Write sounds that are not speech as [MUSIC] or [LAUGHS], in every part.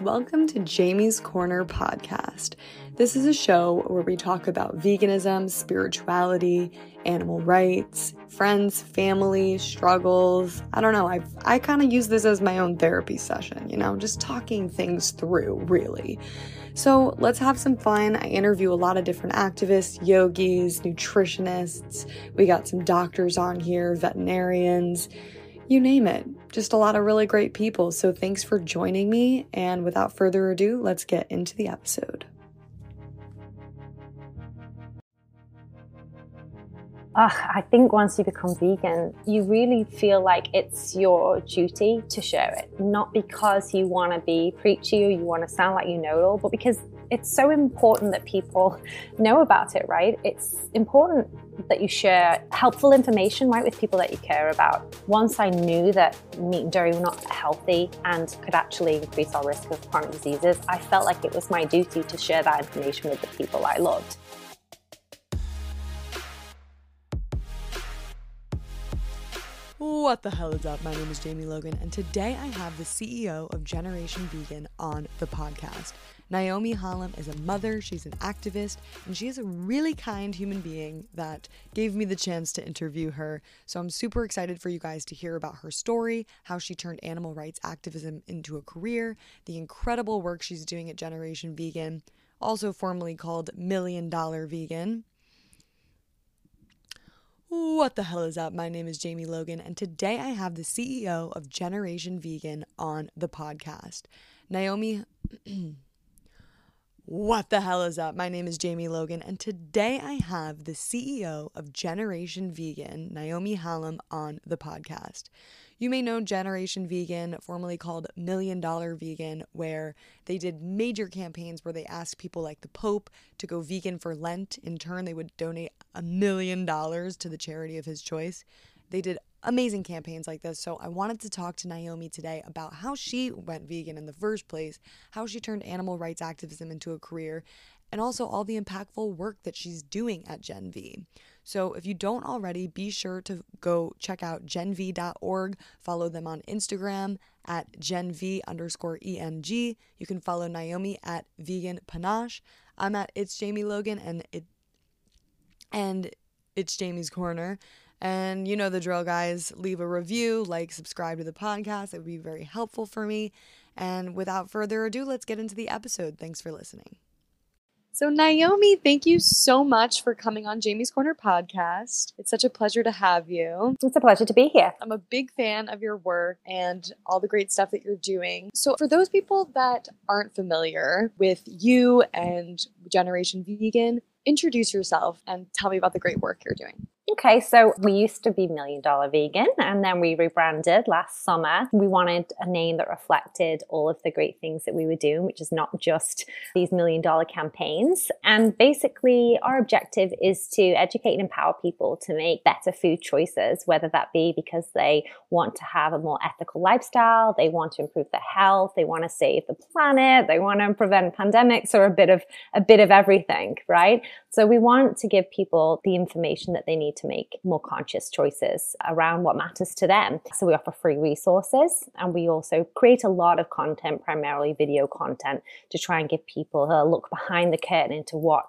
Welcome to Jamie's Corner podcast. This is a show where we talk about veganism, spirituality, animal rights, friends, family, struggles. I don't know. I I kind of use this as my own therapy session, you know, just talking things through, really. So, let's have some fun. I interview a lot of different activists, yogis, nutritionists. We got some doctors on here, veterinarians you name it. Just a lot of really great people. So thanks for joining me. And without further ado, let's get into the episode. Ugh, I think once you become vegan, you really feel like it's your duty to share it. Not because you want to be preachy or you want to sound like you know it all, but because it's so important that people know about it, right? It's important that you share helpful information, right, with people that you care about. Once I knew that meat and dairy were not healthy and could actually increase our risk of chronic diseases, I felt like it was my duty to share that information with the people I loved. What the hell is up? My name is Jamie Logan, and today I have the CEO of Generation Vegan on the podcast. Naomi Hallum is a mother, she's an activist, and she is a really kind human being that gave me the chance to interview her. So I'm super excited for you guys to hear about her story, how she turned animal rights activism into a career, the incredible work she's doing at Generation Vegan, also formerly called Million Dollar Vegan. What the hell is up? My name is Jamie Logan, and today I have the CEO of Generation Vegan on the podcast. Naomi. [CLEARS THROAT] What the hell is up? My name is Jamie Logan, and today I have the CEO of Generation Vegan, Naomi Hallum, on the podcast. You may know Generation Vegan, formerly called Million Dollar Vegan, where they did major campaigns where they asked people like the Pope to go vegan for Lent. In turn, they would donate a million dollars to the charity of his choice. They did amazing campaigns like this. So I wanted to talk to Naomi today about how she went vegan in the first place, how she turned animal rights activism into a career, and also all the impactful work that she's doing at Gen V. So if you don't already, be sure to go check out genv.org, follow them on Instagram at genv underscore eng. You can follow Naomi at vegan panache. I'm at it's Jamie Logan and it and it's Jamie's Corner. And you know the drill, guys. Leave a review, like, subscribe to the podcast. It would be very helpful for me. And without further ado, let's get into the episode. Thanks for listening. So, Naomi, thank you so much for coming on Jamie's Corner podcast. It's such a pleasure to have you. It's a pleasure to be here. I'm a big fan of your work and all the great stuff that you're doing. So, for those people that aren't familiar with you and Generation Vegan, introduce yourself and tell me about the great work you're doing. Okay, so we used to be Million Dollar Vegan and then we rebranded last summer. We wanted a name that reflected all of the great things that we were doing, which is not just these million dollar campaigns. And basically, our objective is to educate and empower people to make better food choices, whether that be because they want to have a more ethical lifestyle, they want to improve their health, they want to save the planet, they want to prevent pandemics or a bit of a bit of everything, right? So we want to give people the information that they need to make more conscious choices around what matters to them. So we offer free resources and we also create a lot of content, primarily video content, to try and give people a look behind the curtain into what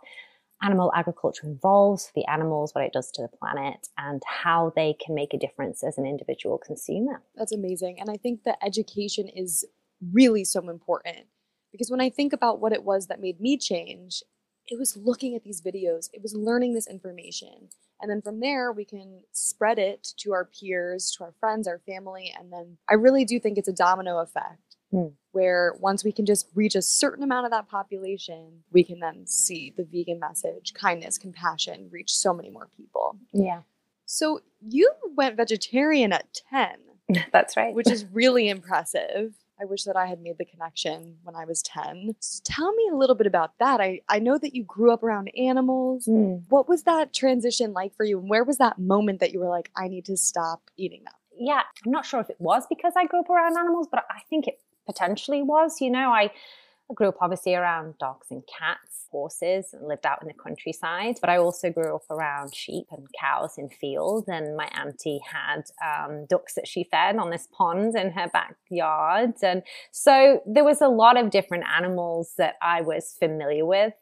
animal agriculture involves for the animals, what it does to the planet, and how they can make a difference as an individual consumer. That's amazing. And I think that education is really so important because when I think about what it was that made me change, it was looking at these videos, it was learning this information. And then from there, we can spread it to our peers, to our friends, our family. And then I really do think it's a domino effect mm. where once we can just reach a certain amount of that population, we can then see the vegan message, kindness, compassion reach so many more people. Yeah. So you went vegetarian at 10. [LAUGHS] That's right. Which is really impressive. I wish that I had made the connection when I was 10. So tell me a little bit about that. I, I know that you grew up around animals. Mm. What was that transition like for you? And where was that moment that you were like, I need to stop eating them? Yeah, I'm not sure if it was because I grew up around animals, but I think it potentially was. You know, I I grew up obviously around dogs and cats, horses, and lived out in the countryside. But I also grew up around sheep and cows in fields. And my auntie had um, ducks that she fed on this pond in her backyard. And so there was a lot of different animals that I was familiar with.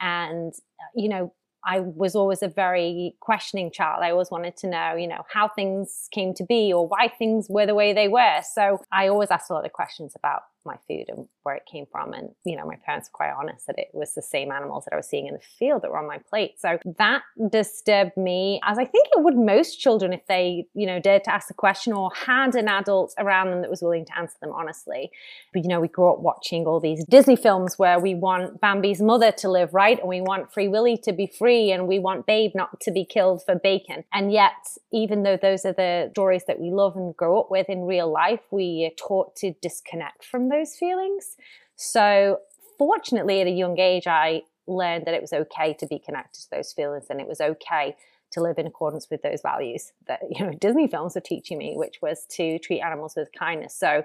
And, uh, you know, I was always a very questioning child. I always wanted to know, you know, how things came to be or why things were the way they were. So I always asked a lot of questions about my food and where it came from. And, you know, my parents were quite honest that it was the same animals that I was seeing in the field that were on my plate. So that disturbed me, as I think it would most children if they, you know, dared to ask the question or had an adult around them that was willing to answer them honestly. But, you know, we grew up watching all these Disney films where we want Bambi's mother to live right and we want Free Willy to be free and we want Babe not to be killed for bacon. And yet, even though those are the stories that we love and grow up with in real life, we are taught to disconnect from those those feelings. So, fortunately, at a young age, I learned that it was okay to be connected to those feelings and it was okay to live in accordance with those values that [LAUGHS] you know Disney films were teaching me, which was to treat animals with kindness. So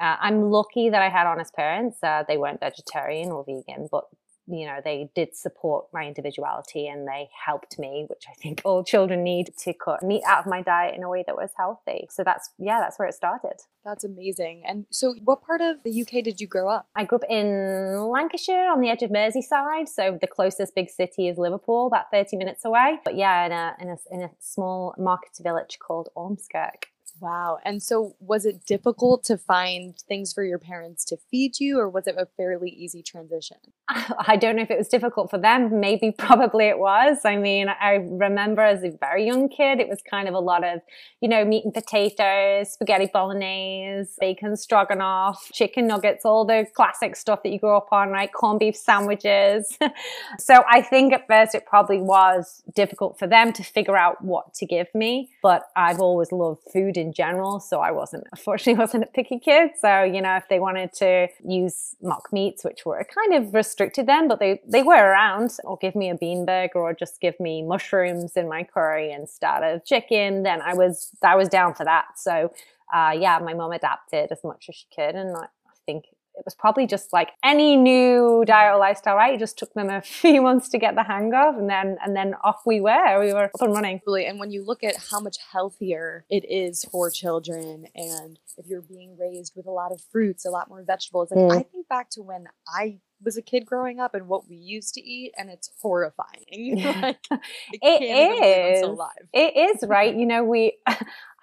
uh, I'm lucky that I had honest parents. Uh, they weren't vegetarian or vegan, but you know, they did support my individuality and they helped me, which I think all children need to cut meat out of my diet in a way that was healthy. So that's, yeah, that's where it started. That's amazing. And so, what part of the UK did you grow up? I grew up in Lancashire on the edge of Merseyside. So, the closest big city is Liverpool, about 30 minutes away. But yeah, in a, in a, in a small market village called Ormskirk. Wow. And so was it difficult to find things for your parents to feed you, or was it a fairly easy transition? [LAUGHS] I don't know if it was difficult for them. Maybe, [LAUGHS] probably it was. I mean, I remember as a very young kid, it was kind of a lot of, you know, meat and potatoes, spaghetti bolognese, bacon stroganoff, chicken nuggets, all the classic stuff that you grew up on, right? Corned beef sandwiches. [LAUGHS] so I think at first it probably was difficult for them to figure out what to give me. But I've always loved food in general. So I wasn't, [LAUGHS] unfortunately, wasn't a picky kid. So, you know, if they wanted to use mock meats, which were kind of restricted then, but they, they were around, or give me a bean burger or just give me mushrooms in my curry instead of chicken, then I was, I was down for that. So, uh, yeah, my mom adapted as much as she could. And I, I think it was probably just like any new diet or lifestyle, right? It just took them a [LAUGHS] few months to get the hang of and then and then off we were. We were up and running. And when you look at how much healthier it is for children and if you're being raised with a lot of fruits, a lot more vegetables. And mm. I think back to when I was a kid growing up and what we used to eat, and it's horrifying. [LAUGHS] [LAUGHS] like, it is. It is right. You know, we.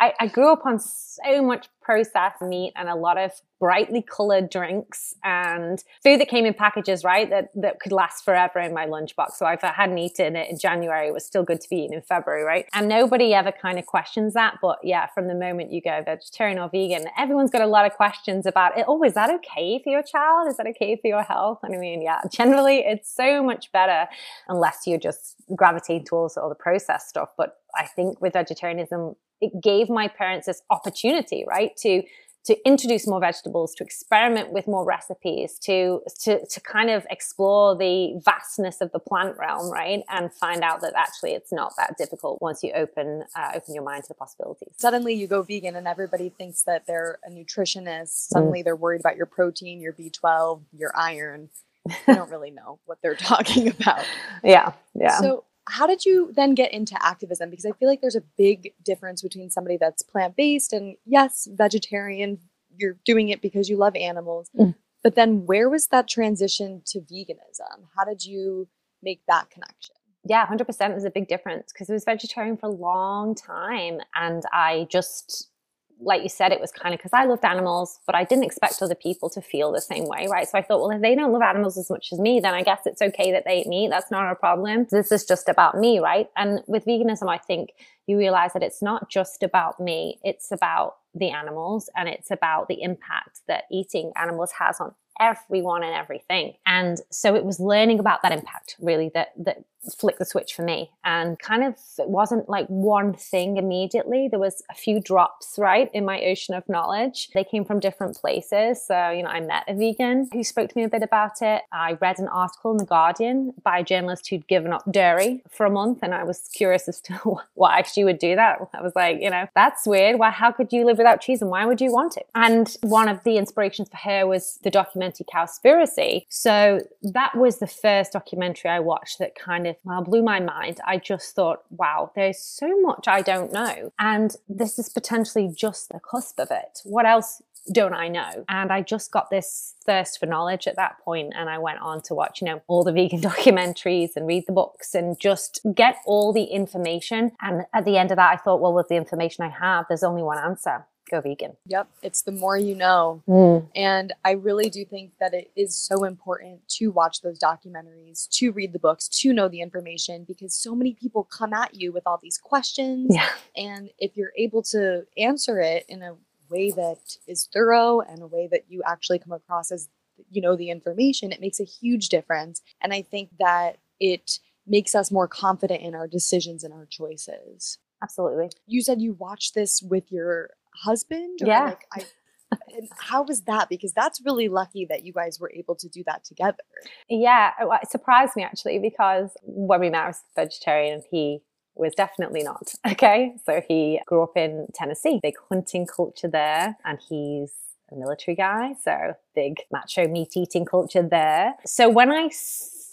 I, I grew up on so much processed meat and a lot of brightly colored drinks and food that came in packages, right? That that could last forever in my lunchbox. So if I hadn't eaten it in January, it was still good to be eaten in February, right? And nobody ever kind of questions that. But yeah, from the moment you go vegetarian or vegan, everyone's got a lot of questions about it. Oh, is that okay for your child? Is that okay for your health? And I mean, yeah, [LAUGHS] generally it's so much better unless you're just gravitating towards all the processed stuff. But I think with vegetarianism, it gave my parents this opportunity, right, to to introduce more vegetables, to experiment with more recipes, to, to, to kind of explore the vastness of the plant realm, right? And find out that actually it's not that difficult once you open, uh, open your mind to the possibilities. Suddenly you go vegan and everybody thinks that they're a nutritionist. Suddenly mm. they're worried about your protein, your B12, your iron. They don't really know what they're [LAUGHS] talking about. Yeah. Yeah. So how did you then get into activism? Because I feel like there's a big difference between somebody that's plant based and, yes, vegetarian, you're doing it because you love animals. Mm. But then where was that transition to veganism? How did you make that connection? Yeah, 100% was a big difference because I was vegetarian for a long time and I just like you said, it was kind of because I loved animals, but I didn't expect other people to feel the same way, right? So I thought, well, if they don't love animals as much as me, then I guess it's okay that they eat meat. That's not a problem. This is just about me, right? And with veganism, I think you realize that it's not just about me, it's about the animals and it's about the impact that eating animals has on everyone and everything. And so it was learning about that impact really that that flick the switch for me. And kind of it wasn't like one thing immediately. There was a few drops right in my ocean of knowledge. They came from different places. So you know i met a vegan who spoke to me a bit about it. I read an article in the guardian by a journalist who'd given up dairy for a month and i was curious as to [LAUGHS] why actually would do that. I was like you know that's weird. Why how could you live without cheese and why would you want it? And one of the inspirations for her was the documentary cowspiracy. So that was the first documentary i watched that kind of well, blew my mind. I just thought, wow, there's so much I don't know. And this is potentially just the cusp of it. What else don't I know? And I just got this thirst for knowledge at that point and I went on to watch, you know, all the [LAUGHS] vegan documentaries and read the books and just get all the information. And at the end of that, I thought, well, with the information I have, there's only one answer go vegan. Yep. It's the more you know. Mm. And I really do think that it is so important to watch those documentaries, to read the books, to know the information because so many people come at you with all these questions. Yeah. And if you're able to answer it in a way that is thorough and a way that you actually come across as you know the information, it makes a huge difference. And I think that it makes us more confident in our decisions and our choices. Absolutely. You said you watched this with your husband? yeah. Like, I, and how was that? Because that's really lucky that you guys were able to do that together. Yeah, it surprised me actually because when we met, I was vegetarian. He was definitely not. [LAUGHS] Okay, so he grew up in Tennessee, big hunting culture there, and he's a military guy, so big macho meat eating culture there. So when I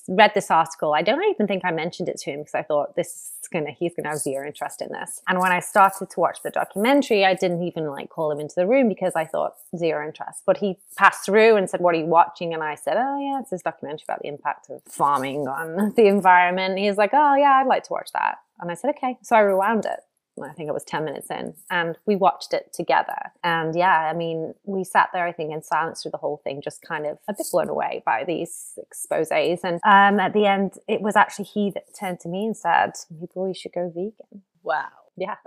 read this article, I don't even think I mentioned it to him because I thought this gonna he's gonna have zero interest in this. And when I started to watch the documentary, I didn't even like call him into the room because I thought zero interest. But he passed through and said, "What are you watching?" And I said, "Oh yeah, it's this documentary about the impact of farming on [LAUGHS] the environment." He's like, "Oh yeah, I'd like to watch that." And I said, "Okay." So I rewound it. I think it was 10 minutes in, and we watched it together. And yeah, I mean, we sat there, I think, in silence through the whole thing, just kind of a bit blown away by these exposes. And um, at the end, it was actually he that turned to me and said, maybe we should go vegan. Wow. Yeah. [LAUGHS]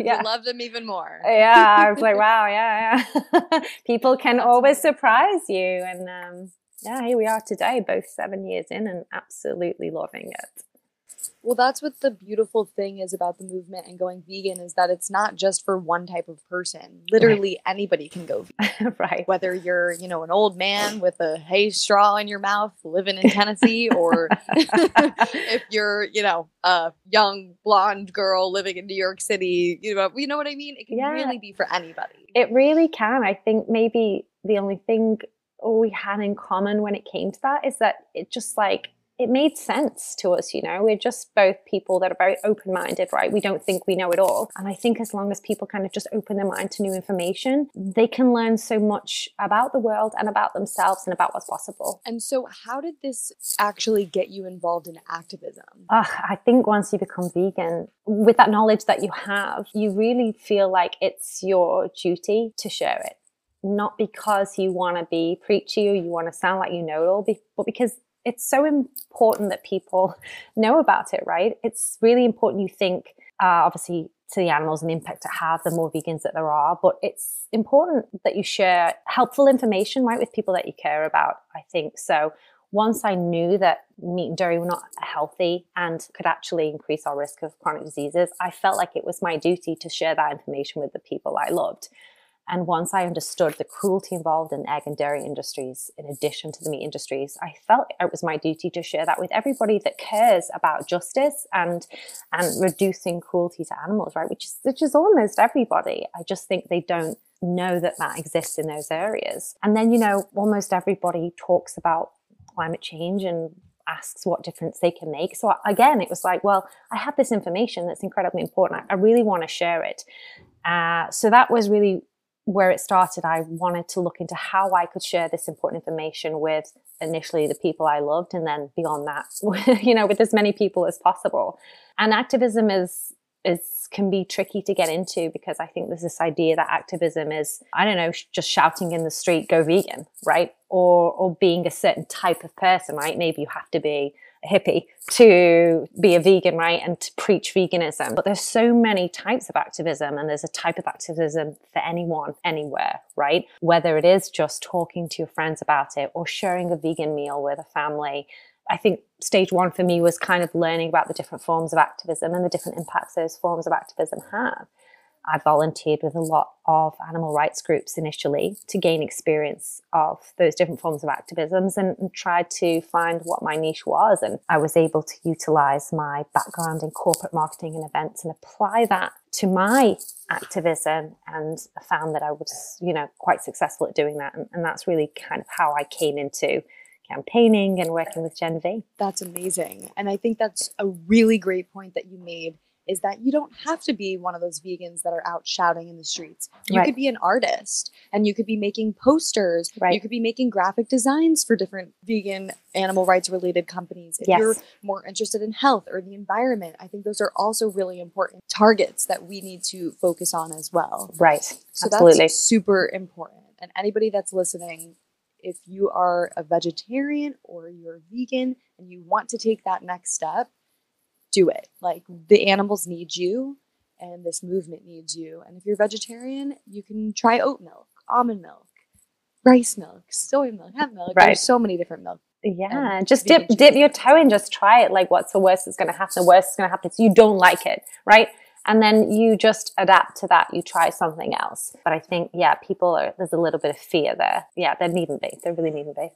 yeah. You loved him even more. yeah. I was like, [LAUGHS] wow, yeah, yeah. [LAUGHS] People can That's always surprise you. And um, yeah, here we are today, both seven years in and absolutely loving it. Well, that's what the beautiful thing is about the movement and going vegan is that it's not just for one type of person. Literally right. anybody can go vegan. [LAUGHS] right. Whether you're, you know, an old man with a hay straw in your mouth living in Tennessee or [LAUGHS] if you're, you know, a young blonde girl living in New York City, you know, you know what I mean? It can yeah. really be for anybody. It really can. I think maybe the only thing we had in common when it came to that is that it just like it made sense to us, you know. We're just both people that are very open minded, right? We don't think we know it all. And I think as long as people kind of just open their mind to new information, they can learn so much about the world and about themselves and about what's possible. And so, how did this actually get you involved in activism? Uh, I think once you become vegan, with that knowledge that you have, you really feel like it's your duty to share it not because you want to be preachy or you want to sound like you know it all, but because it's so important that people [LAUGHS] know about it, right? It's really important you think, uh, obviously, to the animals and the impact it has, the more vegans that there are. But it's important that you share helpful information, right, with people that you care about, I think. So once I knew that meat and dairy were not healthy and could actually increase our risk of chronic diseases, I felt like it was my duty to share that information with the people I loved. And once I understood the cruelty involved in egg and dairy industries, in addition to the meat industries, I felt it was my duty to share that with everybody that cares about justice and and reducing cruelty to animals, right? Which is which is almost everybody. I just think they don't know that that exists in those areas. And then you know, almost everybody talks about climate change and asks what difference they can make. So again, it was like, well, I have this information that's incredibly important. I, really want to share it. Uh, so that was really where it started, I wanted to look into how I could share this important information with initially the people I loved, and then beyond that, [LAUGHS] you know, with as many people as possible. And activism is is can be tricky to get into because I think there's this idea that activism is I don't know just shouting in the street go vegan right or or being a certain type of person right maybe you have to be hippie to be a vegan, right? And to preach veganism. But there's so many types of activism and there's a type of activism for anyone, anywhere, right? Whether it is just talking to your friends about it or sharing a vegan meal with a family. I think stage one for me was kind of learning about the different forms of activism and the different impacts those forms of activism have. I volunteered with a lot of animal rights groups initially to gain experience of those different forms of activisms and, and tried to find what my niche was. And I was able to utilize my background in corporate marketing and events and apply that to my activism and found that I was, you know, quite successful at doing that. And, and that's really kind of how I came into campaigning and working with Gen V. That's amazing. And I think that's a really great point that you made is that you don't have to be one of those vegans that are out shouting in the streets. You right. could be an artist and you could be making posters. Right. You could be making graphic designs for different vegan animal rights related companies. If yes. you're more interested in health or the environment, I think those are also really important targets that we need to focus on as well. Right. So Absolutely. that's super important. And anybody that's listening, if you are a vegetarian or you're vegan and you want to take that next step, do it. Like the animals need you and this movement needs you. And if you're vegetarian, you can try oat milk, almond milk, rice milk, soy milk, hemp milk. Right. There's so many different milk. Yeah, um, just dip dip your toe in, just try it. Like, what's the worst that's going to happen? The worst is going to happen is you don't like it, right? And then you just adapt to that. You try something else. But I think, yeah, people are, there's a little bit of fear there. Yeah, there needn't be. There really needn't be.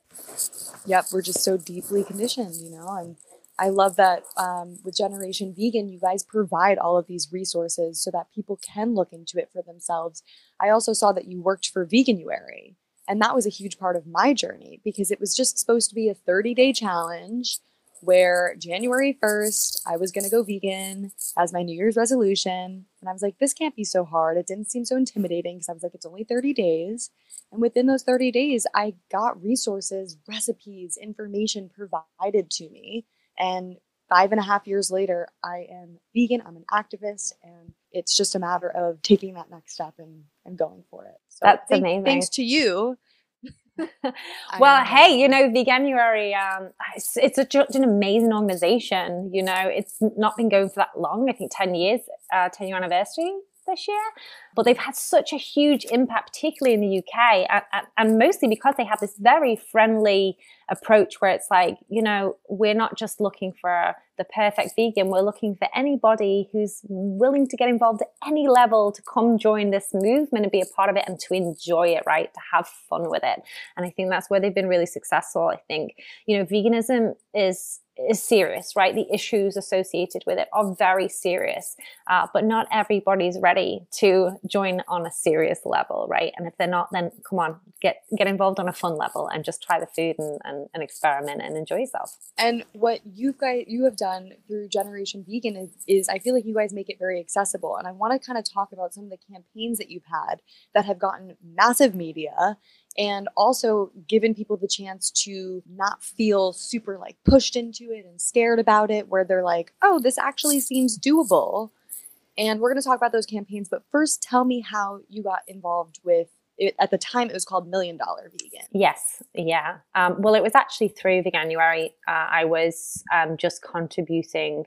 Yep, we're just so deeply conditioned, you know, and I love that um, with Generation Vegan, you guys provide all of these resources so that people can look into it for themselves. I also saw that you worked for Veganuary, and that was a huge part of my journey because it was just supposed to be a 30 day challenge where January 1st, I was going to go vegan as my New Year's resolution. And I was like, this can't be so hard. It didn't seem so intimidating because I was like, it's only 30 days. And within those 30 days, I got resources, recipes, information provided to me and five and a half years later, I am vegan, I'm an activist, and it's just a matter of taking that next step and, and going for it. So That's amazing. Thanks to you. [LAUGHS] well, hey, you know, Veganuary, um, it's, it's a, an amazing organization. You know, it's not been going for that long. I think 10 years, uh, 10 year anniversary this year. But they've had such a huge impact, particularly in the UK, and, and, mostly because they have this very friendly approach where it's like, you know, we're not just looking for the perfect vegan, we're looking for anybody who's willing to get involved at any level to come join this movement and be a part of it and to enjoy it, right? To have fun with it. And I think that's where they've been really successful. I think, you know, veganism is is serious, right? The issues associated with it are very serious, uh, but not everybody's ready to join on a serious level, right? And if they're not, then come on, get get involved on a fun level and just try the food and, and, and experiment and enjoy yourself. And what you guys you have done through Generation Vegan is, is I feel like you guys make it very accessible. And I want to kind of talk about some of the campaigns that you've had that have gotten massive media and also given people the chance to not feel super like pushed into it and scared about it where they're like oh this actually seems doable. And we're going to talk about those campaigns but first tell me how you got involved with it, at the time it was called million dollar vegan. Yes. Yeah. Um, well it was actually through veganuary uh, i was um, just contributing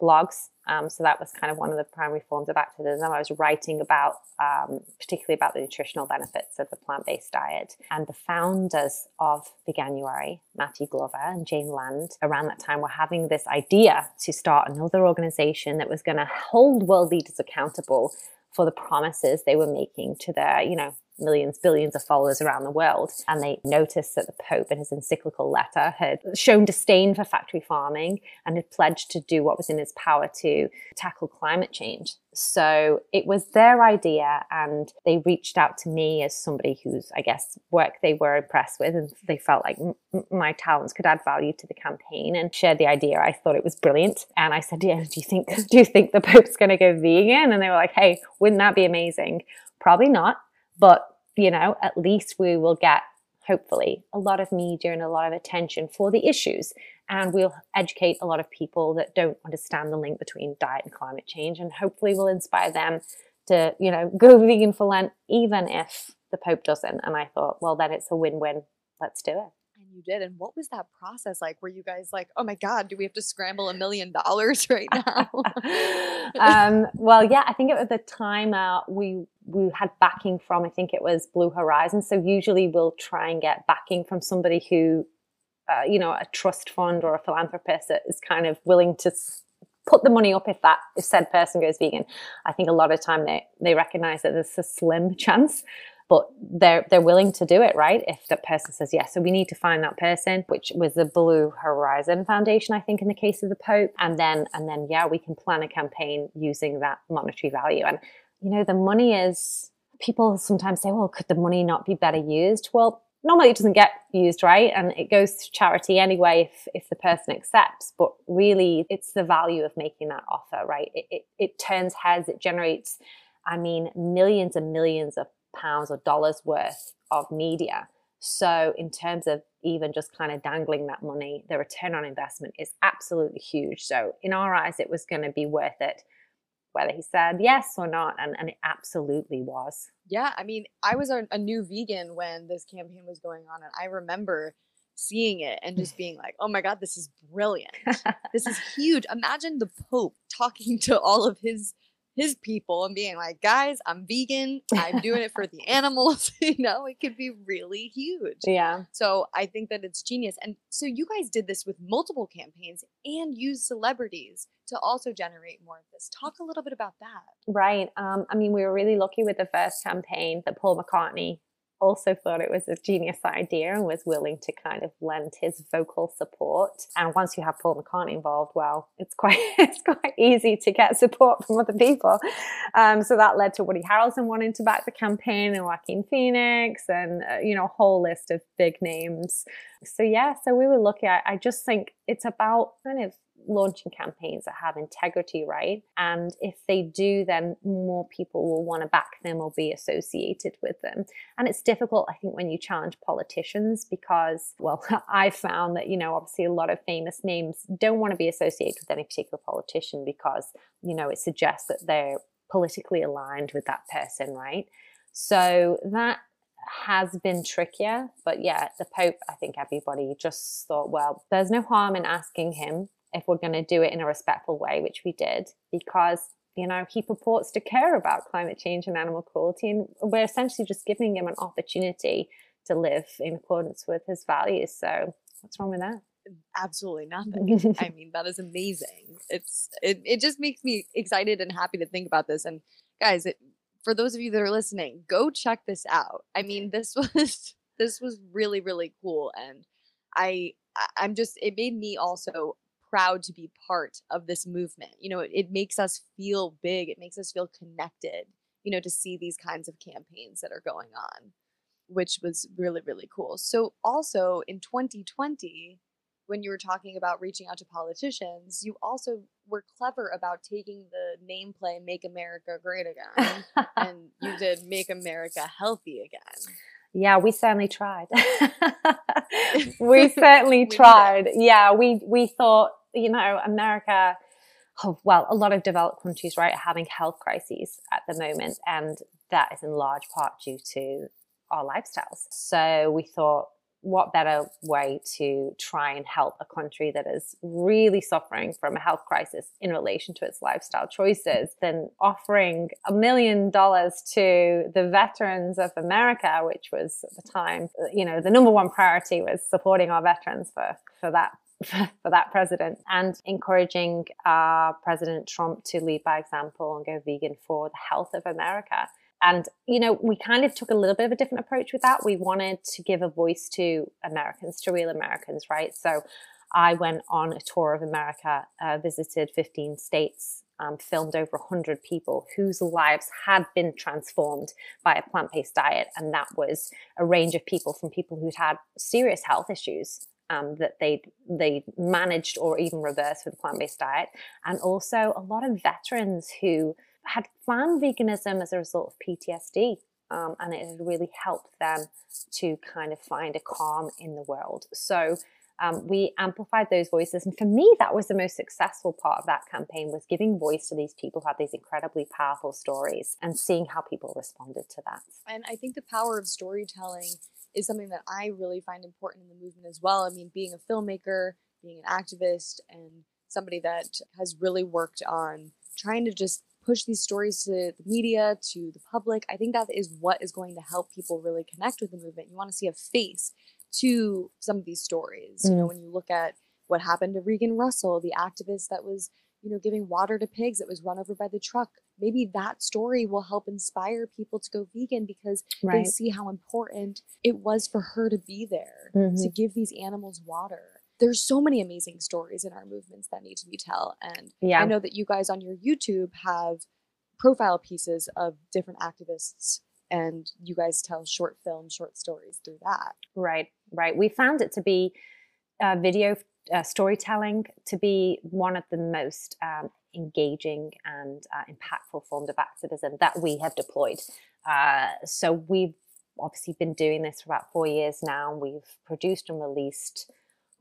blogs um, so that was kind of one of the primary forms of activism. I was writing about, um, particularly about the nutritional benefits of the plant-based diet. And the founders of Veganuary, Matthew Glover and Jane Land, around that time were having this idea to start another organization that was going to hold world leaders accountable for the promises they were making to their, you know, millions, billions of followers around the world. And they noticed that the Pope, in his encyclical letter, had shown disdain for factory farming and had pledged to do what was in his power to tackle climate change. So it was their idea, and they reached out to me as somebody whose, I guess, work they were impressed with, and they felt like my talents could add value to the campaign, and shared the idea. I thought it was brilliant, and I said, "Yeah, do you think [LAUGHS] do you think the Pope's going to go vegan?" And they were like, "Hey, wouldn't that be amazing?" Probably not. But, you know, at least we will get, hopefully, a lot of media and a lot of attention for the issues. And we'll educate a lot of people that don't understand the link between diet and climate change. And hopefully, we'll inspire them to, you know, go vegan for Lent, even if the Pope doesn't. And I thought, well, then it's a win win. Let's do it you did and what was that process like were you guys like oh my god do we have to scramble a million dollars [LAUGHS] right now [LAUGHS] um, well yeah i think at the time uh, we we had backing from i think it was blue horizon so usually we'll try and get backing from somebody who uh, you know, a trust fund or a philanthropist that is kind of willing to put the money up if that if said person goes vegan. I think a lot of time they they recognize that there's a slim [LAUGHS] chance, but they're they're willing to do it, right? If that person says yes. So we need to find that person, which was the Blue Horizon Foundation, I think, in the case of the Pope, and then and then yeah, we can plan a campaign using that monetary value. And you know, the money is people sometimes say, well, could the money not be better used? Well, normally it doesn't get used right and it goes to charity anyway if, if the person accepts but really it's the value of making that offer right it, it, it turns heads it generates i mean millions and millions of pounds or dollars worth of media so in terms of even just kind of dangling that money the return on investment is absolutely huge so in our eyes it was going to be worth it whether he said yes or not. And, and it absolutely was. Yeah. I mean, I was a, a new vegan when this campaign was going on. And I remember seeing it and just being like, oh my God, this is brilliant. [LAUGHS] this is huge. Imagine the Pope talking to all of his his people and being like, guys, I'm vegan. I'm [LAUGHS] doing it for the animals. [LAUGHS] you know, it could be really huge. Yeah. So I think that it's genius. And so you guys did this with multiple campaigns and used celebrities to also generate more of this. Talk a little bit about that. Right. Um, I mean, we were really lucky with the first campaign that Paul McCartney also thought it was a genius idea and was willing to kind of lend his vocal support. And once you have Paul McCartney involved, well, it's quite [LAUGHS] it's quite easy to get support from other people. Um, so that led to Woody Harrelson wanting to back the campaign and Joaquin Phoenix and uh, you know a whole list of big names. So yeah, so we were lucky. I, I just think it's about kind of launching campaigns that have integrity, right? And if they do, then more people will want to back them or be associated with them. And it's difficult, I think, when you challenge politicians because, well, [LAUGHS] I found that, you know, obviously a lot of famous names don't want to be associated with any particular politician because, you know, it suggests that they're politically aligned with that person, right? So that has been trickier. But yeah, the Pope, I think everybody just thought, well, there's no harm in asking him if we're going to do it in a respectful way, which we did, because you know he purports to care about climate change and animal cruelty, and we're essentially just giving him an opportunity to live in accordance with his values. So what's wrong with that? Absolutely nothing. I [LAUGHS] mean, that is amazing. It's it, it just makes me excited and happy to think about this. And guys, it, for those of you that are listening, go check this out. I mean, this [LAUGHS] was this was really really cool, and I I'm just it made me also proud to be part of this movement. You know, it, it makes us feel big, it makes us feel connected, you know, to see these kinds of campaigns that are going on, which was really, really cool. So, also in 2020, when you were talking about reaching out to politicians, you also were clever about taking the nameplay Make America Great Again [LAUGHS] and you did Make America Healthy Again. Yeah, we certainly tried. [LAUGHS] [LAUGHS] we certainly tried. Yeah, we we thought you know, America, oh, well, a lot of developed countries, right, are having health crises at the moment. And that is in large part due to our lifestyles. So we thought, what better way to try and help a country that is really suffering from a health crisis in relation to its lifestyle choices than offering a million dollars to the veterans of America, which was at the time, you know, the number one priority was supporting our veterans for, for that [LAUGHS] for that president and encouraging uh, President Trump to lead by example and go vegan for the health of America. And, you know, we kind of took a little bit of a different approach with that. We wanted to give a voice to Americans, to real Americans, right? So I went on a tour of America, uh, visited 15 states, um, filmed over 100 people whose lives had been transformed by a plant based diet. And that was a range of people from people who'd had serious health issues um, that they they managed or even reversed with a plant based diet, and also a lot of veterans who had found veganism as a result of PTSD. Um, and it had really helped them to kind of find a calm in the world. So um, we amplified those voices, and for me, that was the most successful part of that campaign was giving voice to these people who had these incredibly powerful stories and seeing how people responded to that. And I think the power of storytelling is something that I really find important in the movement as well. I mean, being a filmmaker, being an activist, and somebody that has really worked on trying to just push these stories to the media, to the public. I think that is what is going to help people really connect with the movement. You want to see a face. to some of these stories. Mm. You know, mm. when you look at what happened to Regan Russell, the activist that was, you know, giving water to pigs that was run over by the truck. Maybe that story will help inspire people to go vegan because right. they see how important it was for her to be there mm-hmm. to give these animals water. There's so many amazing stories in our movements that need to be told. And yeah. I know that you guys on your YouTube have profile pieces of different activists and you guys tell short films, short stories through that. Right, right. We found it to be uh, video uh, storytelling to be one of the most um, engaging and uh, impactful forms of activism that we have deployed. Uh, so we've obviously been doing this for about four years now. We've produced and released,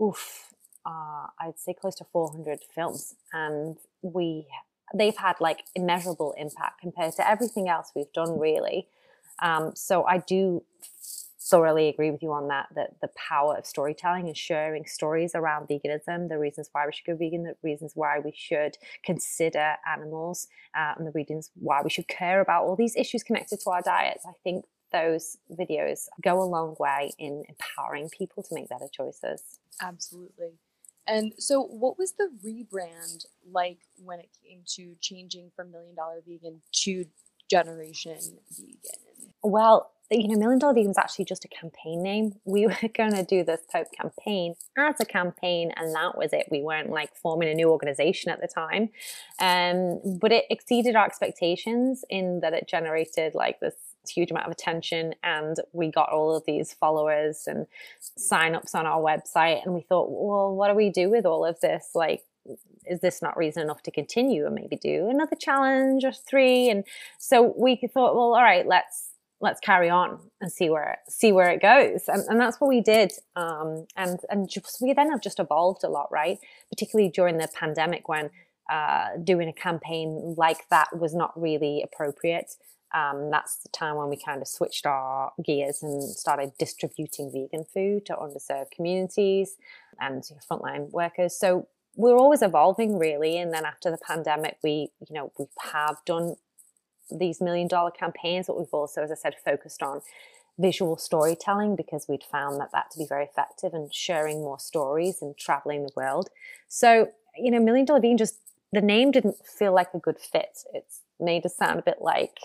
oof, uh, I'd say close to 400 films, and we they've had like immeasurable impact compared to everything else we've done, really. Um, so I do thoroughly agree with you on that that the power of storytelling and sharing stories around veganism the reasons why we should go vegan the reasons why we should consider animals uh, and the reasons why we should care about all these issues connected to our diets i think those videos go a long way in empowering people to make better choices absolutely and so what was the rebrand like when it came to changing from million dollar vegan to generation vegan? Well, you know, Million Dollar Vegan was actually just a campaign name. We [LAUGHS] were going to do this Pope campaign as a campaign, and that was it. We weren't like forming a new organization at the time. Um, but it exceeded our expectations in that it generated like this huge amount of attention and we got all of these followers and sign-ups on our website and we thought well what do we do with all of this? Like is this not reason enough to continue and maybe do another challenge or three? And so we thought well all right let's let's carry on and see where see where it goes. And, and that's what we did. Um, and and just, we then have just evolved a lot right? Particularly during the pandemic when uh, doing a campaign like that was not really appropriate um, that's the time when we kind of switched our gears and started distributing vegan food to underserved communities and frontline workers. So we're always evolving really and then after the pandemic we you know we have done these million dollar campaigns but we've also as i said focused on visual storytelling because we'd found that that to be very effective and sharing more stories and traveling the world. So you know million dollar vegan just the name didn't feel like a good fit. It's made us sound a bit like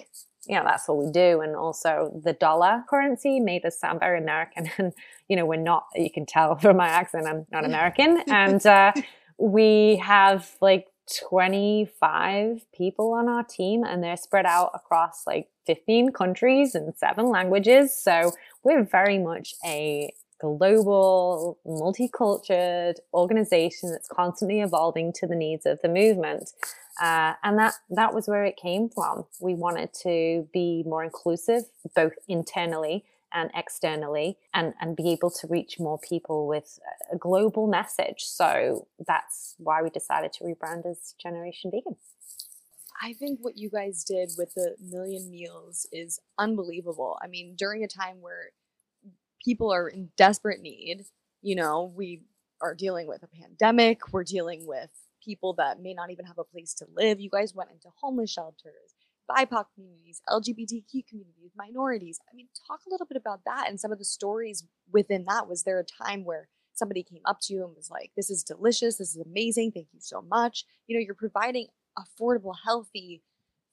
you know that's what we do. And also the dollar currency made us sound very american. [LAUGHS] And you know we're not you can tell from my accent i'm not american. [LAUGHS] And uh, we have like 25 people on our team and they're spread out across like 15 countries and seven languages. So we're very much a global, multicultural organization that's constantly evolving to the needs of the movement. Uh, and that that was where it came from. We wanted to be more inclusive, both internally and externally and, and be able to reach more people with a global message. So that's why we decided to rebrand as Generation Vegan. I think what you guys did with the million meals is unbelievable. I mean, during a time where people are in desperate need, you know, we are dealing with a pandemic, we're dealing with people that may not even have a place to live. You guys went into homeless shelters. BIPOC communities, LGBTQ communities, minorities. I mean, talk a little bit about that and some of the stories within that. Was there a time where somebody came up to you and was like, This is delicious, this is amazing, thank you so much? You know, you're providing affordable, healthy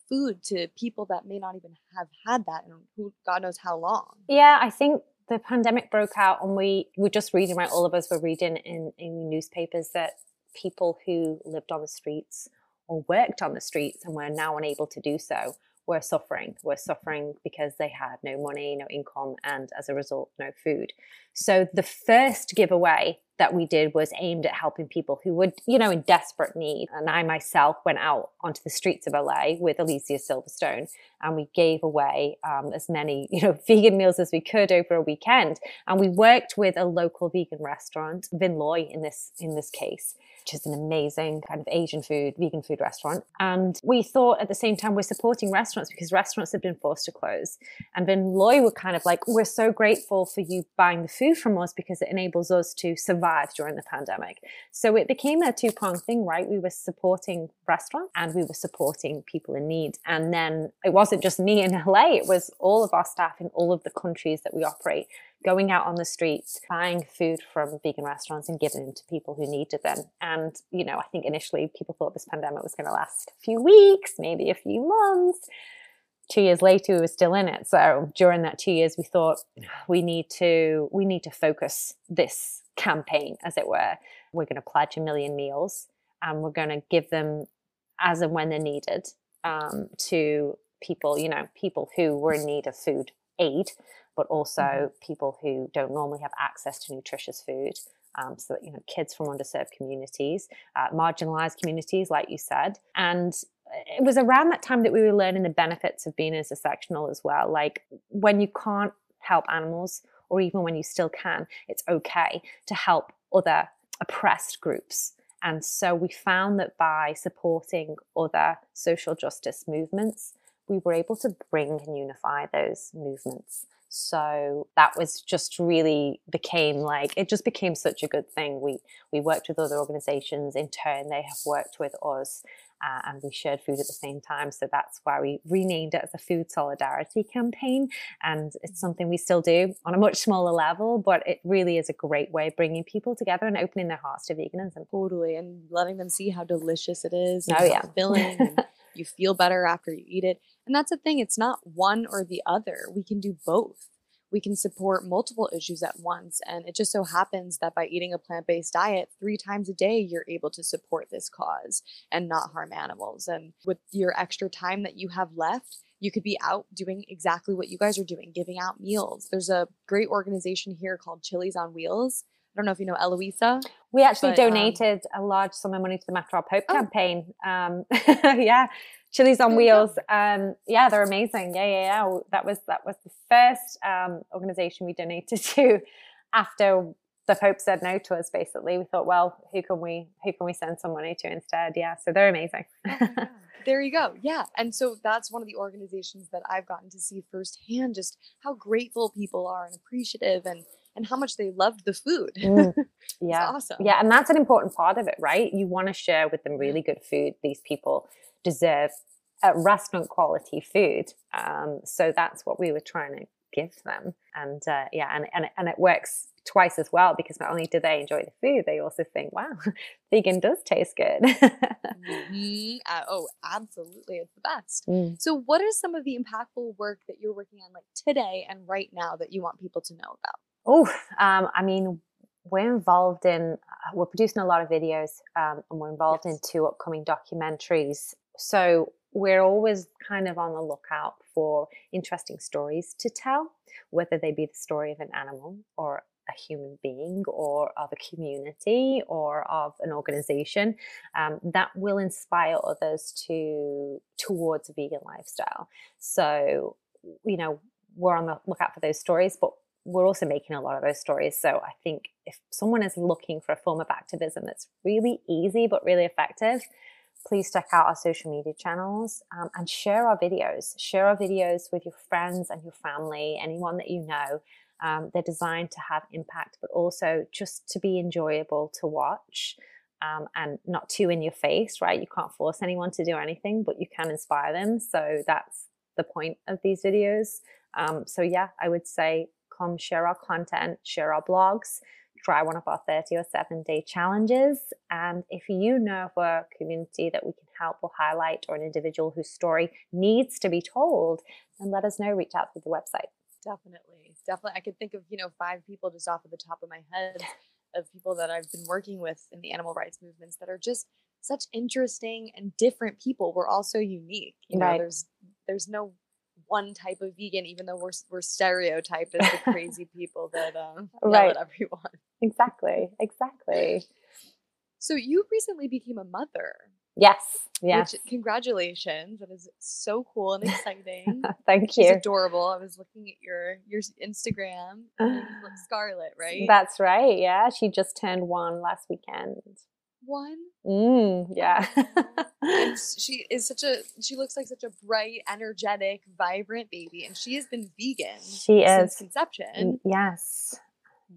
food to people that may not even have had that and who God knows how long. Yeah, I think the pandemic broke out and we were just reading, right? All of us were reading in, in newspapers that people who lived on the streets or worked on the streets and were now unable to do so were suffering, were suffering because they had no money, no income, and as a result, no food. So the first giveaway that we did was aimed at helping people who were, you know, in desperate need. And I myself went out onto the streets of LA with Alicia Silverstone, and we gave away um, as many, [LAUGHS] you know, vegan meals as we could over a weekend. And we worked with a local vegan restaurant, Vinh Loi in this in this case, which is an amazing kind of Asian food, vegan food restaurant. And we thought at the same time we're supporting restaurants because restaurants have been forced to close. And Vinh Loi were kind of like, we're so grateful for you buying the food from us because it enables us to survive during the pandemic. So it became a two pronged thing, right? We were supporting restaurants and we were supporting people in need. And then it wasn't just me in [LAUGHS] LA, it was all of our staff in all of the countries that we operate going out on the streets, buying food from vegan restaurants and giving them to people who needed them. And, you know, I think initially people thought this pandemic was going to last a few weeks, maybe a few months. Two years later, we were still in it. So during that two years, we thought we need to we need to focus this campaign, as it were. We're going to pledge a million meals, and we're going to give them as and when they're needed um, to people. You know, people who were in need of food aid but also mm-hmm. people who don't normally have access to nutritious food. Um, so that you know, kids from underserved communities, uh, marginalized communities, like you said, and it was around that time that we were learning the benefits of being intersectional as well. Like when you can't help animals, or even when you still can, it's okay to help other oppressed groups. And so we found that by supporting other social justice movements, we were able to bring and unify those movements. So that was just really became like it just became such a good thing. We we worked with other organizations in turn. They have worked with us, uh, and we shared food at the same time. So that's why we renamed it as a food solidarity campaign. And it's mm. something we still do on a much smaller level, but it really is a great way of bringing people together and opening their hearts to veganism. Totally, and letting them see how delicious it is. oh yeah, filling. And- [LAUGHS] you feel better after you eat it. And that's the thing, it's not one or the other. We can do both. We can support multiple issues at once. And it just so happens that by eating a plant based diet three times a day, you're able to support this cause and not harm animals. And with your extra time that you have left, you could be out doing exactly what you guys are doing, giving out meals. There's a great organization here called Chilis on Wheels. I don't know if you know Eloisa. We actually but, um donated um, a large sum of money to the Matter Our Pope oh. campaign. Um, [LAUGHS] yeah, Chilis on Wheels. Um, yeah, they're amazing. Yeah, yeah, yeah. That was that was the first um, organization we donated [LAUGHS] to after the Pope said no to us. Basically, we thought, well, who can we who can we send some money to instead? Yeah, so they're amazing. Oh. [LAUGHS] There you go. Yeah, and so that's one of the organizations that I've gotten to see firsthand, just how grateful people are and appreciative and and how much they loved the food. Mm, [LAUGHS] yeah. awesome. Yeah. And that's an important part of it, right? You want to share with them really good food. These people deserve a restaurant quality food. Um, so that's what we were trying to give them. And uh, yeah, and, and, and it works twice as well because not only do they enjoy the food, they also think, wow, [LAUGHS] vegan does taste good. [LAUGHS] mm-hmm. uh, oh, absolutely. It's the best. Mm. So, what is some of the impactful work that you're working on like today and right now that you want people to know about? Oh, um, I mean, we're involved in, uh, we're producing a lot of videos um, and we're involved yes. in two upcoming documentaries. So we're always kind of on the lookout for interesting stories to tell, whether they be the story of an animal or a human being or of a community or of an organization um, that will inspire others to towards a vegan lifestyle so you know we're on the lookout for those stories but we're also making a lot of those stories. So I think if someone is looking for a form of activism that's really easy but really effective, please check out our social media channels um, and share our videos. Share our videos with your friends and your family, anyone that you know. Um, they're designed to have impact, but also just to be enjoyable to watch. Um, and not too in your face, right? You can't force anyone to do anything, but you can inspire them. So that's the point of these videos. Um, so yeah, I would say come share our content, share our blogs, try one of our 30 or 7 day challenges. And if you know of a community that we can help or highlight or an individual whose story needs to be told, then let us know, reach out through the website. Definitely. Definitely. I could think of, you know, five people just off of the top of my head of people that I've been working with in the animal rights movements that are just such interesting and different people. We're all so unique. You know, right. there's there's no one type of vegan, even though we're we're stereotyped as the [LAUGHS] crazy people that um, right. at everyone. Exactly, exactly. So you recently became a mother. Yes. Yes. Which, congratulations. That is so cool and exciting. [LAUGHS] Thank you. adorable. I was looking at your your Instagram. [SIGHS] Scarlet, right? That's right. Yeah. She just turned one last weekend one. Mm, yeah. [LAUGHS] she is such a she looks like such a bright, energetic, vibrant baby, and she has been vegan. She since is conception. Yes.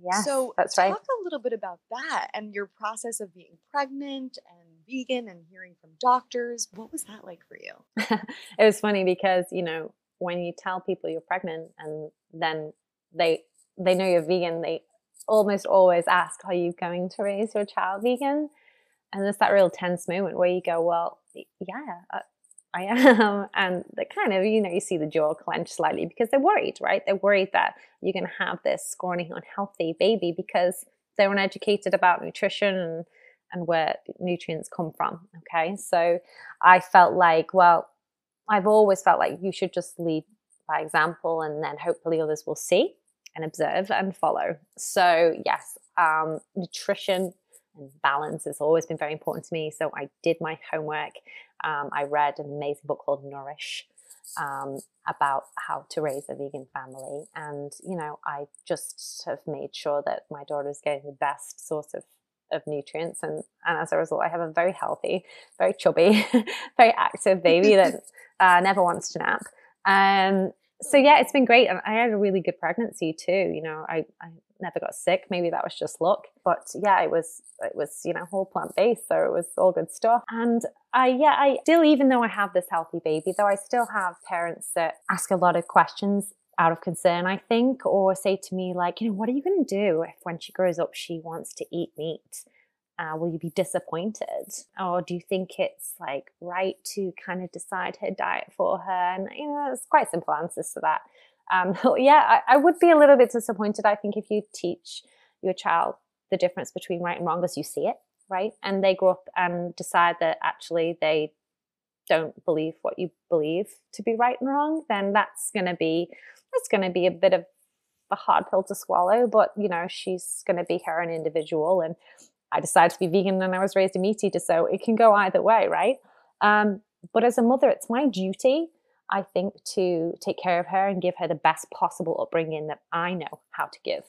Yes, so that's right. talk right. a little bit about that and your process of being pregnant and vegan and hearing from doctors. What was that like for you? [LAUGHS] it was funny because you know when you tell people you're pregnant and then they they know you're vegan, they almost always ask, "Are you going to raise your child vegan?" And there's that real tense moment where you go, "Well, yeah, I, I am," [LAUGHS] and they kind of, you know, you see the jaw clench slightly because they're worried, right? They're worried that you're going to have this scrawny, unhealthy baby because they're uneducated about nutrition and and where nutrients come from. Okay, so I felt like, well, I've always felt like you should just lead by example, and then hopefully others will see and observe and follow. So, yes, um, nutrition and balance has always been very important to me. So, I did my homework. Um, I read an amazing book called Nourish um, about how to raise a vegan family. And, you know, I just have made sure that my daughter is getting the best source of of nutrients and, and as a result i have a very healthy very chubby [LAUGHS] very active baby [LAUGHS] that uh, never wants to nap um, so yeah, it's been great, and I had a really good pregnancy too. You know, I, I never got sick. Maybe that was just luck, but yeah, it was it was you know whole plant based, so it was all good stuff. And I yeah, I still even though I have this healthy baby, though I still have parents that ask a lot of questions out of concern, I think, or say to me like, you know, what are you going to do if when she grows up she wants to eat meat? Uh, will you be disappointed? Or do you think it's like right to kind of decide her diet for her? And, you know, there's quite simple answers to that. Um, [LAUGHS] yeah, I, I, would be a little bit disappointed, I think, if you teach your child the difference between right and wrong as you see it, right? And they grow up and decide that actually they don't believe what you believe to be right and wrong, then that's going to be, that's going to be a bit of a hard pill to swallow, but you know, she's going to be her own individual and I decided to be vegan and I was raised a meat eater. So it can go either way, right? Um, but as a mother, it's my duty, I think, to take care of her and give her the best possible upbringing that I know how to give.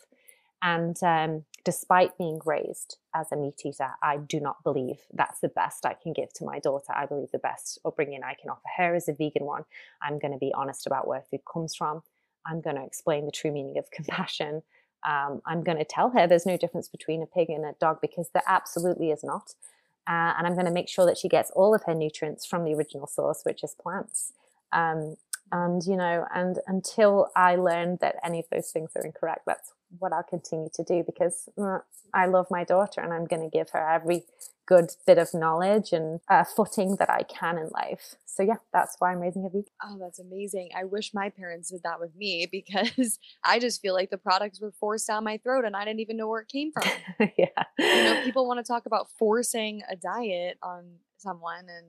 And um, despite being raised as a meat eater, I do not believe that's the best I can give to my daughter. I believe the best upbringing I can offer her is a vegan one. I'm going to be honest about where food comes from. I'm going to explain the true meaning of [LAUGHS] compassion um, I'm going to tell her there's no difference between a pig and a dog because there absolutely is not. Uh, and I'm going to make sure that she gets all of her nutrients from the original source, which is plants. Um, and you know, and until I learn that any of those things are incorrect, that's what I'll continue to do because uh, I love my daughter and I'm going to give her every good bit of knowledge and uh, footing that I can in life. So yeah, that's why I'm raising a vegan. Oh, that's amazing. I wish my parents did that with me [LAUGHS] because I just feel like the products were forced down my throat and I didn't even know where it came from. [LAUGHS] yeah. You know, people want to talk about forcing a diet on someone and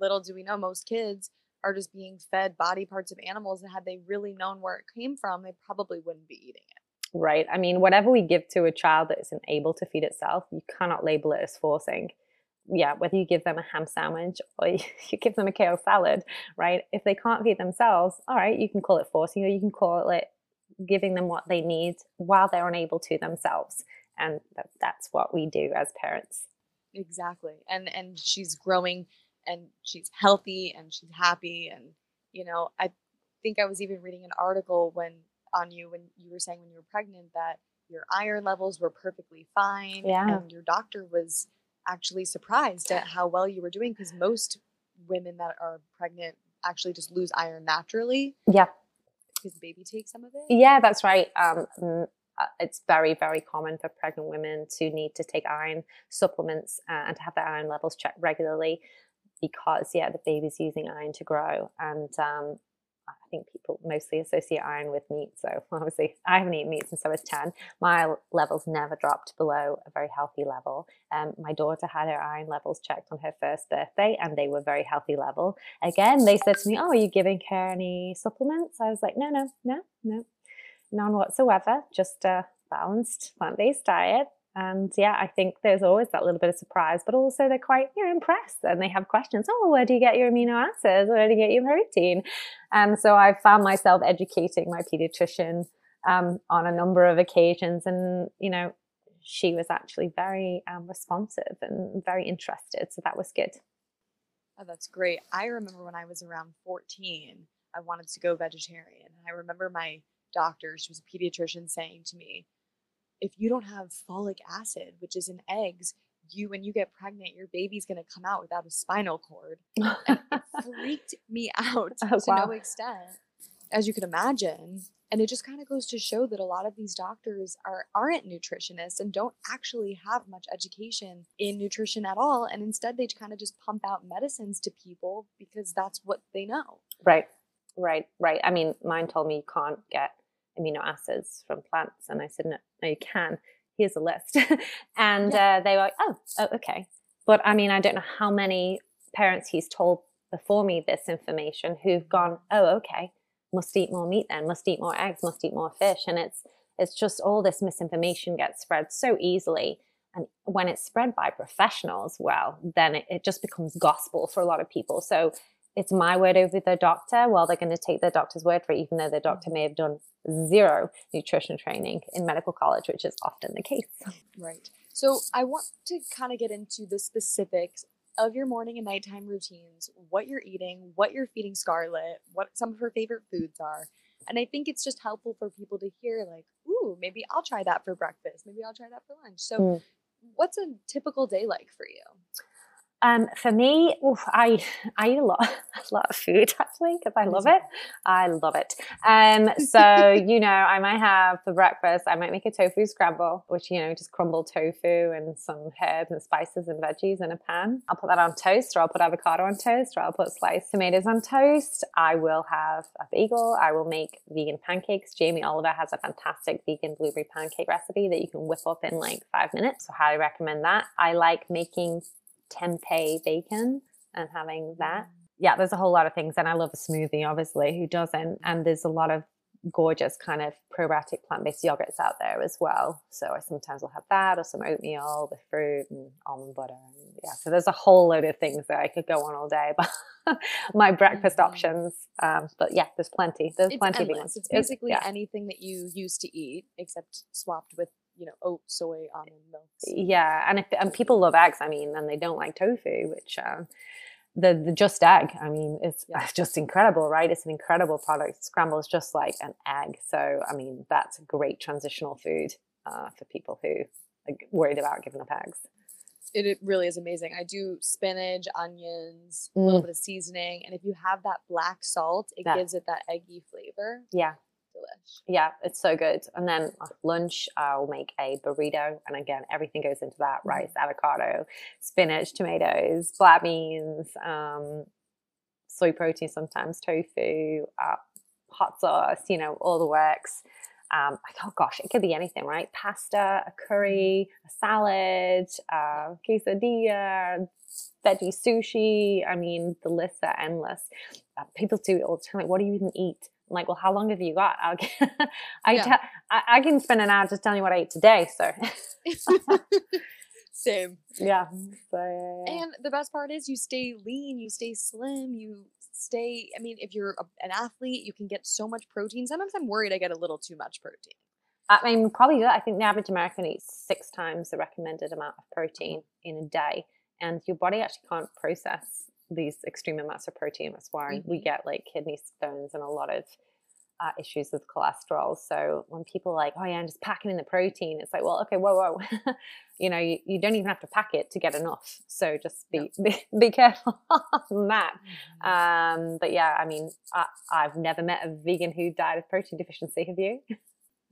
little do we know most kids are just being fed body parts of animals and had they really known where it came from, they probably wouldn't be eating it right? I mean, whatever we give to a child that isn't able to feed itself, you cannot label it as forcing. Yeah, whether you give them a ham sandwich or [LAUGHS] you give them a kale salad, right? If they can't feed themselves, all right, you can call it forcing or you can call it giving them what they need while they're unable to themselves. And that, that's what we do as parents. Exactly. And and she's growing and she's healthy and she's happy and you know, I think I was even reading an article when on you when you were saying when you were pregnant that your iron levels were perfectly fine. Yeah. And your doctor was actually surprised at how well you were doing because most women that are pregnant actually just lose iron naturally. Yeah. Because the baby takes some of it. Yeah, that's right. Um, uh, it's very, very common for pregnant women to need to take iron supplements uh, and to have their iron levels checked regularly because, yeah, the baby's using iron to grow. And um, I think people mostly associate iron with meat. So [LAUGHS] obviously, I haven't eaten meat since I was 10. My levels never dropped below a very healthy level. Um, my daughter had her iron levels checked on her first birthday and they were very healthy level. Again, they said to me, Oh, are you giving her any supplements? I was like, No, no, no, no, none whatsoever. Just a balanced plant based diet. And yeah, I think there's always that little bit of surprise, but also they're quite you know impressed and they have questions. Oh, where do you get your amino acids? Where do you get your protein? And so I found myself educating my pediatrician um, on a number of occasions, and you know, she was actually very um, responsive and very interested. So that was good. Oh, that's great. I remember when I was around 14, I wanted to go vegetarian. And I remember my doctor, she was a pediatrician, saying to me, if you don't have folic acid, which is in eggs, you when you get pregnant, your baby's gonna come out without a spinal cord. [LAUGHS] Freaked me out Oh, to wow. no extent, as you can imagine. And it just kind of goes to show that a lot of these doctors are aren't nutritionists and don't actually have much education in nutrition at all. And instead they kind of just pump out medicines to people because that's what they know. Right, right, right. I mean, mine told me you can't get amino acids from plants, and I said, no, no, you can. Here's a list, [LAUGHS] and uh, they were like, oh, oh, okay. But I mean, I don't know how many parents he's told before me this information who've gone, oh, okay, must eat more meat then, must eat more eggs, must eat more fish, and it's it's just all this misinformation gets spread so easily. And when it's spread by professionals, well, then it, it just becomes gospel for a lot of people. So it's my word over the doctor. Well, they're going to take the doctor's word for it, even though the doctor may have done zero nutrition training in medical college, which is often the case. Right. So I want to kind of get into the specifics of your morning and nighttime routines, what you're eating, what you're feeding Scarlett, what some of her favorite foods are. And I think it's just helpful for people to hear, like, ooh, maybe I'll try that for breakfast. Maybe I'll try that for lunch. So, Mm. what's a typical day like for you? Um, for me, oof, I I eat a lot, [LAUGHS] a lot of food actually because I love it. I love it. Um, so [LAUGHS] you know, I might have for breakfast. I might make a tofu scramble, which you know, just crumble tofu and some herbs and spices and veggies in a pan. I'll put that on toast, or I'll put avocado on toast, or I'll put sliced tomatoes on toast. I will have a bagel. I will make vegan pancakes. Jamie Oliver has a fantastic vegan blueberry pancake recipe that you can whip up in like five minutes. So highly recommend that. I like making tempeh bacon and having that. Yeah, there's a whole lot of things. And I love a smoothie, obviously. Who doesn't? And there's a lot of gorgeous kind of probiotic plant-based yogurts out there as well. So I sometimes will have that or some oatmeal with fruit and almond butter. And yeah, so there's a whole load of things that I could go on all day but [LAUGHS] my breakfast Mhm. options. Um, but yeah, there's plenty. There's It's plenty of things. It's basically yeah. anything that you used to eat, except swapped with, you know, oat, soy, almond milks. Yeah, and if and people love eggs, I mean, and they don't like tofu, which um, the the Just Egg, I mean, it's, Yeah. it's [LAUGHS] just incredible, right? It's an incredible product. Scramble is just like an egg, so I mean, that's a great transitional food uh, for people who are worried about giving up eggs. It, it really is amazing. I do spinach, onions, a little Mm. bit of seasoning, and if you have that black salt, it Yeah. gives it that eggy flavor. Yeah, Delish. yeah, it's so good. And then lunch, I'll make a burrito, and again, everything goes into that: rice, avocado, spinach, tomatoes, black beans, um, soy protein, sometimes tofu, uh, hot sauce. You know, all the works. Um, like, oh gosh, it could be anything, right? Pasta, a curry, a salad, uh, quesadilla, veggie sushi. I mean, the lists are endless. Uh, people do it all the time. Like, what do you even eat? I'm like, well, how long have you got? I'll get, [LAUGHS] I, Yeah. tell- I, I can spend an hour just telling you what I ate today. So, [LAUGHS] Same. [LAUGHS] yeah. So, yeah, yeah. And the best part is you stay lean, you stay slim, you stay. I mean, if you're a, an athlete, you can get so much protein. Sometimes I'm worried I get a little too much protein. I mean, probably that. I think the average American eats six times the recommended amount of protein in a day, and your body actually can't process these extreme amounts of protein. That's why we Mhm. get like kidney stones and a lot of uh, issues with cholesterol. So when people are like, "Oh yeah, I'm just packing in the protein," it's like, well, okay, whoa, whoa, [LAUGHS] you know, you, you don't even have to pack it to get enough. So just be be, [LAUGHS] be careful [LAUGHS] on that. Um, but yeah, I mean, I, I've never met a vegan who died of protein deficiency. Have you?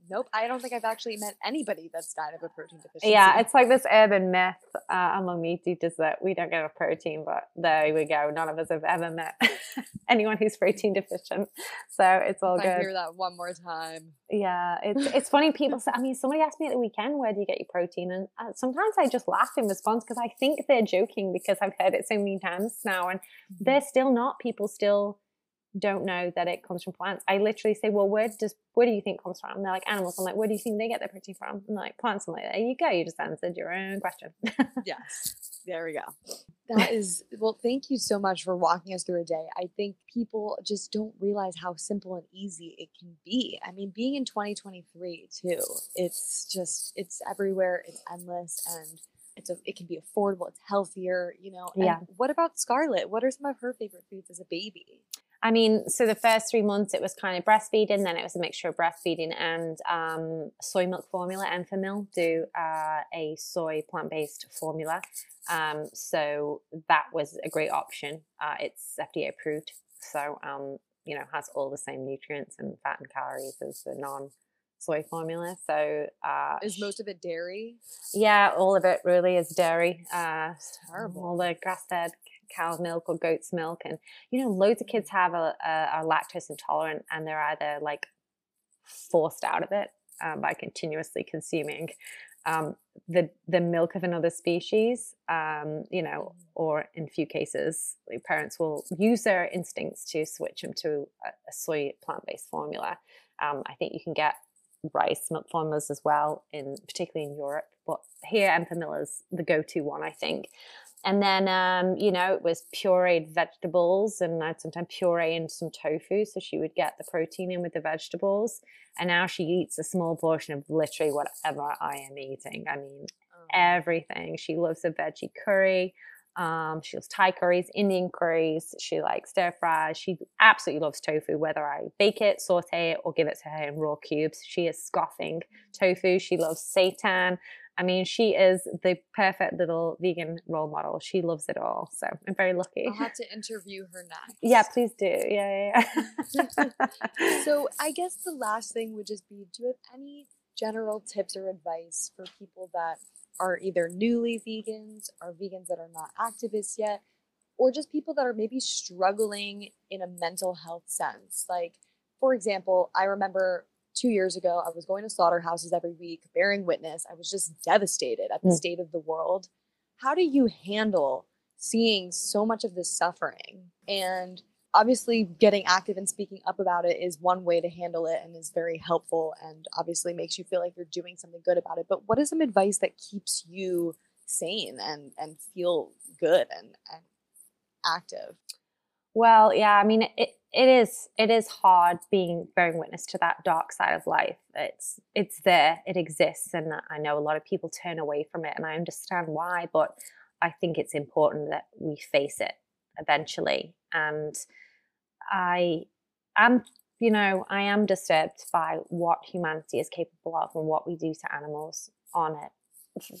Nope, I don't think I've actually met anybody that's died of a protein deficiency. Yeah, it's like this urban myth uh, among meat eaters that we don't get enough protein, but there we go. None of us have ever met [LAUGHS] anyone who's protein deficient, so it's all if I good. hear that one more time. Yeah, it's it's funny. People say, I mean, somebody asked me at the weekend, "Where do you get your protein?" And uh, sometimes I just laugh in response because I think they're joking because I've heard it so many times now, and they're still not. People still don't know that it comes from plants. I literally say, "Well, where does where do you think it comes from?" And they're like animals. I'm like, "Where do you think they get their protein from?" I'm like, "Plants." I'm like, "There you go. You just answered your own question." [LAUGHS] Yes. There we go. That is, well, thank you so much for walking us through a day. I think people just don't realize how simple and easy it can be. I mean, being in 2023 too, it's just, it's everywhere, it's endless, and it's a, it can be affordable, it's healthier, you know. And Yeah. what about Scarlett? What are some of her favorite foods as a baby? I mean, so the first three months it was kind of breastfeeding, then it was a mixture of breastfeeding and um, soy milk formula. Enfamil do uh, a soy plant based formula. Um, so that was a great option. Uh, it's FDA approved. So, um, you know, has all the same nutrients and fat and calories as the non soy formula. So, uh, is most of it dairy? Yeah, all of it really is dairy. Uh, terrible. All the grass fed cow's milk or goat's milk and you know loads of kids have a, a are lactose intolerant and they're either like forced out of it um, by continuously consuming um, the the milk of another species um, you know mm. or in few cases parents will use their instincts to switch them to a, a soy plant-based formula um, i think you can get rice milk formulas as well in particularly in europe but here Enfamil is the go-to one i think and then, um, you know, it was pureed vegetables and I'd sometimes puree in some tofu. So she would get the protein in with the vegetables. And now she eats a small portion of literally whatever I am eating. I mean, oh. everything. She loves a veggie curry. Um, she loves Thai curries, Indian curries. She likes stir fries. She absolutely loves tofu, whether I bake it, saute it, or give it to her in raw cubes. She is scoffing tofu. She loves seitan. I mean, she is the perfect little vegan role model. She loves it all. So I'm very lucky. I'll have to interview her next. Yeah, please do. Yeah, yeah, yeah. [LAUGHS] so I guess the last thing would just be do you have any general tips or advice for people that are either newly vegans or vegans that are not activists yet, or just people that are maybe struggling in a mental health sense? Like, for example, I remember two years ago, I was going to slaughterhouses every week, bearing witness. I was just devastated at the mm. state of the world. How do you handle seeing so much of this suffering? And obviously, getting active and speaking up about it is one way to handle it and is very helpful and obviously makes you feel like you're doing something good about it. But what is some advice that keeps you sane and, and feel good and, and active? Well, yeah, I mean, it, it is it is hard being bearing witness to that dark side of life. It's it's there it exists and i know a lot of people turn away from it and i understand why but i think it's important that we face it eventually. And i am you know i am disturbed by what humanity is capable of and what we do to animals on a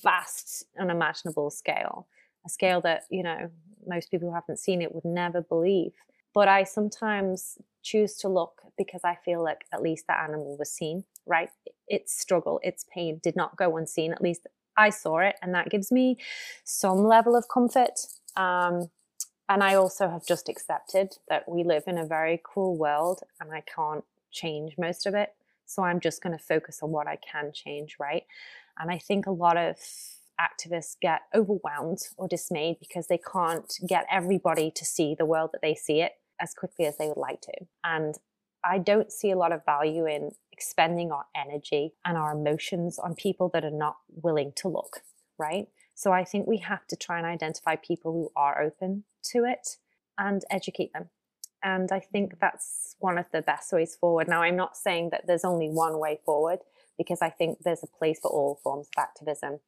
vast unimaginable scale a scale that you know most people who haven't seen it would never believe but I sometimes choose to look because I feel like at least the animal was seen, right? Its struggle, its pain did not go unseen. At least I saw it, and that gives me some level of comfort. Um, and I also have just accepted that we live in a very cruel world and I can't change most of it. So I'm just going to focus on what I can change, right? And I think a lot of activists get overwhelmed or dismayed because they can't get everybody to see the world that they see it as quickly as they would like to. And I don't see a lot of value in expending our energy and our emotions on people that are not willing to look, right? So I think we have to try and identify people who are open to it and educate them. And I think that's one of the best ways forward. Now, I'm not saying that there's only one way forward because I think there's a place for all forms of activism.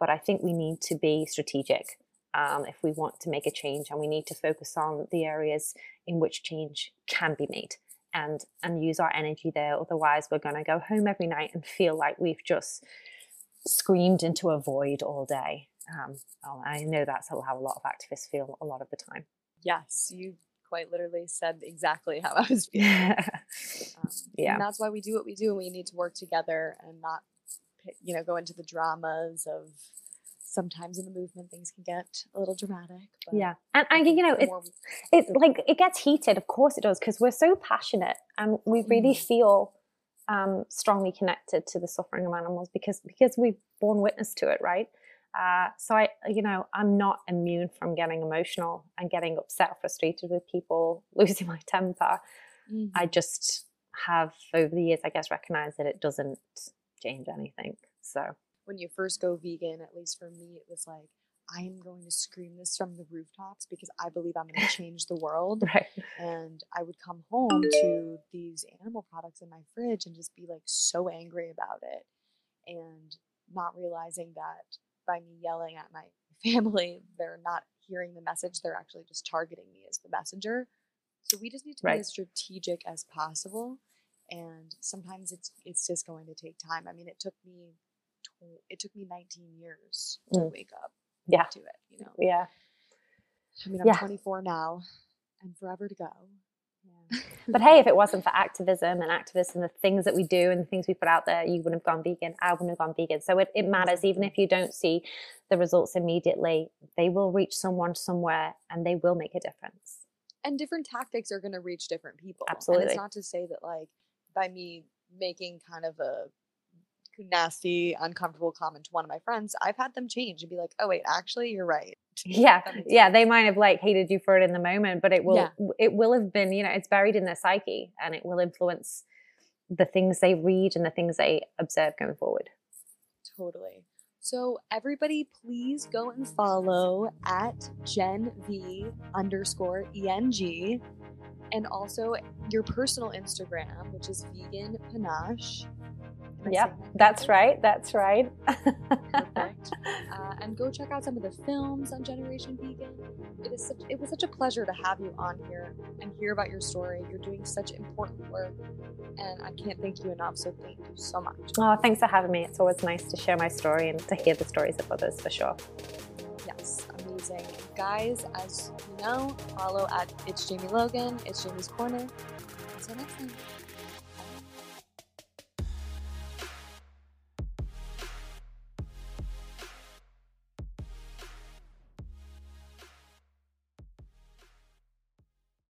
But I think we need to be strategic um, if we want to make a change and we need to focus on the areas in which change can be made and and use our energy there. Otherwise we're going to go home every night and feel like we've just screamed into a void all day. Um, i know that's how a lot of activists feel a lot of the time. Yes you quite literally said exactly how i was feeling. [LAUGHS] Um, yeah. and that's why we do what we do and we need to work together and not you know go into the dramas of sometimes in the movement things can get a little dramatic. yeah, and I you know it's it's [LAUGHS] like it gets heated. Of course it does because we're so passionate and we really mm. feel um, strongly connected to the suffering of animals because because we've borne witness to it, right? Uh, so I, you know, I'm not immune from getting emotional and getting upset, frustrated with people, [LAUGHS] losing my temper. Mm. I just have over the years, I guess, recognized that it doesn't change anything. So when you first go vegan, at least for me, it was like, I am going to scream this from the rooftops because I believe I'm going to change the [LAUGHS] world. Right. And I would come home to these animal products in my fridge and just be like so angry about it. And not realizing that by me yelling at my [LAUGHS] family, they're not hearing the message. They're actually just targeting me as the messenger. So we just need to be as strategic as possible. And sometimes it's it's just going to take time. I mean, it took me tw- it took me 19 years to Mm. wake up Yeah. to it. You know, Yeah. I mean, I'm Yeah. 24 now, and forever to go. Yeah. [LAUGHS] But hey, if it wasn't for activism and activists and the things that we do and the things we put out there, you wouldn't have gone vegan. I wouldn't have gone vegan. So it, it matters, even if you don't see the results immediately, they will reach someone somewhere and they will make a difference. and different tactics are going to reach different people. And Absolutely. it's not to say that like by me making kind of a nasty, uncomfortable comment to one of my friends, I've had them change and be like, "Oh wait, actually, you're right." Yeah. Yeah. They might have like hated you for it in the moment, but it will, Yeah. it will have been, you know, it's buried in their psyche and it will influence the things they read and the things they observe going forward. Totally. So everybody, please go and follow at Gen V underscore ENG, and also your personal Instagram, which is Vegan Panache. Yep, that's right. That's right. Perfect. [LAUGHS] Uh, and go check out some of the films on Generation Vegan. It is such, it was such a pleasure to have you on here and hear about your story. You're doing such important work, and I can't thank you enough. So thank you so much. Oh, thanks for having me. It's always nice to share my story and to hear the stories of others for sure. Yes, amazing. Guys, as you know, follow at It's Jamie Logan, It's Jamie's Corner. Until next time.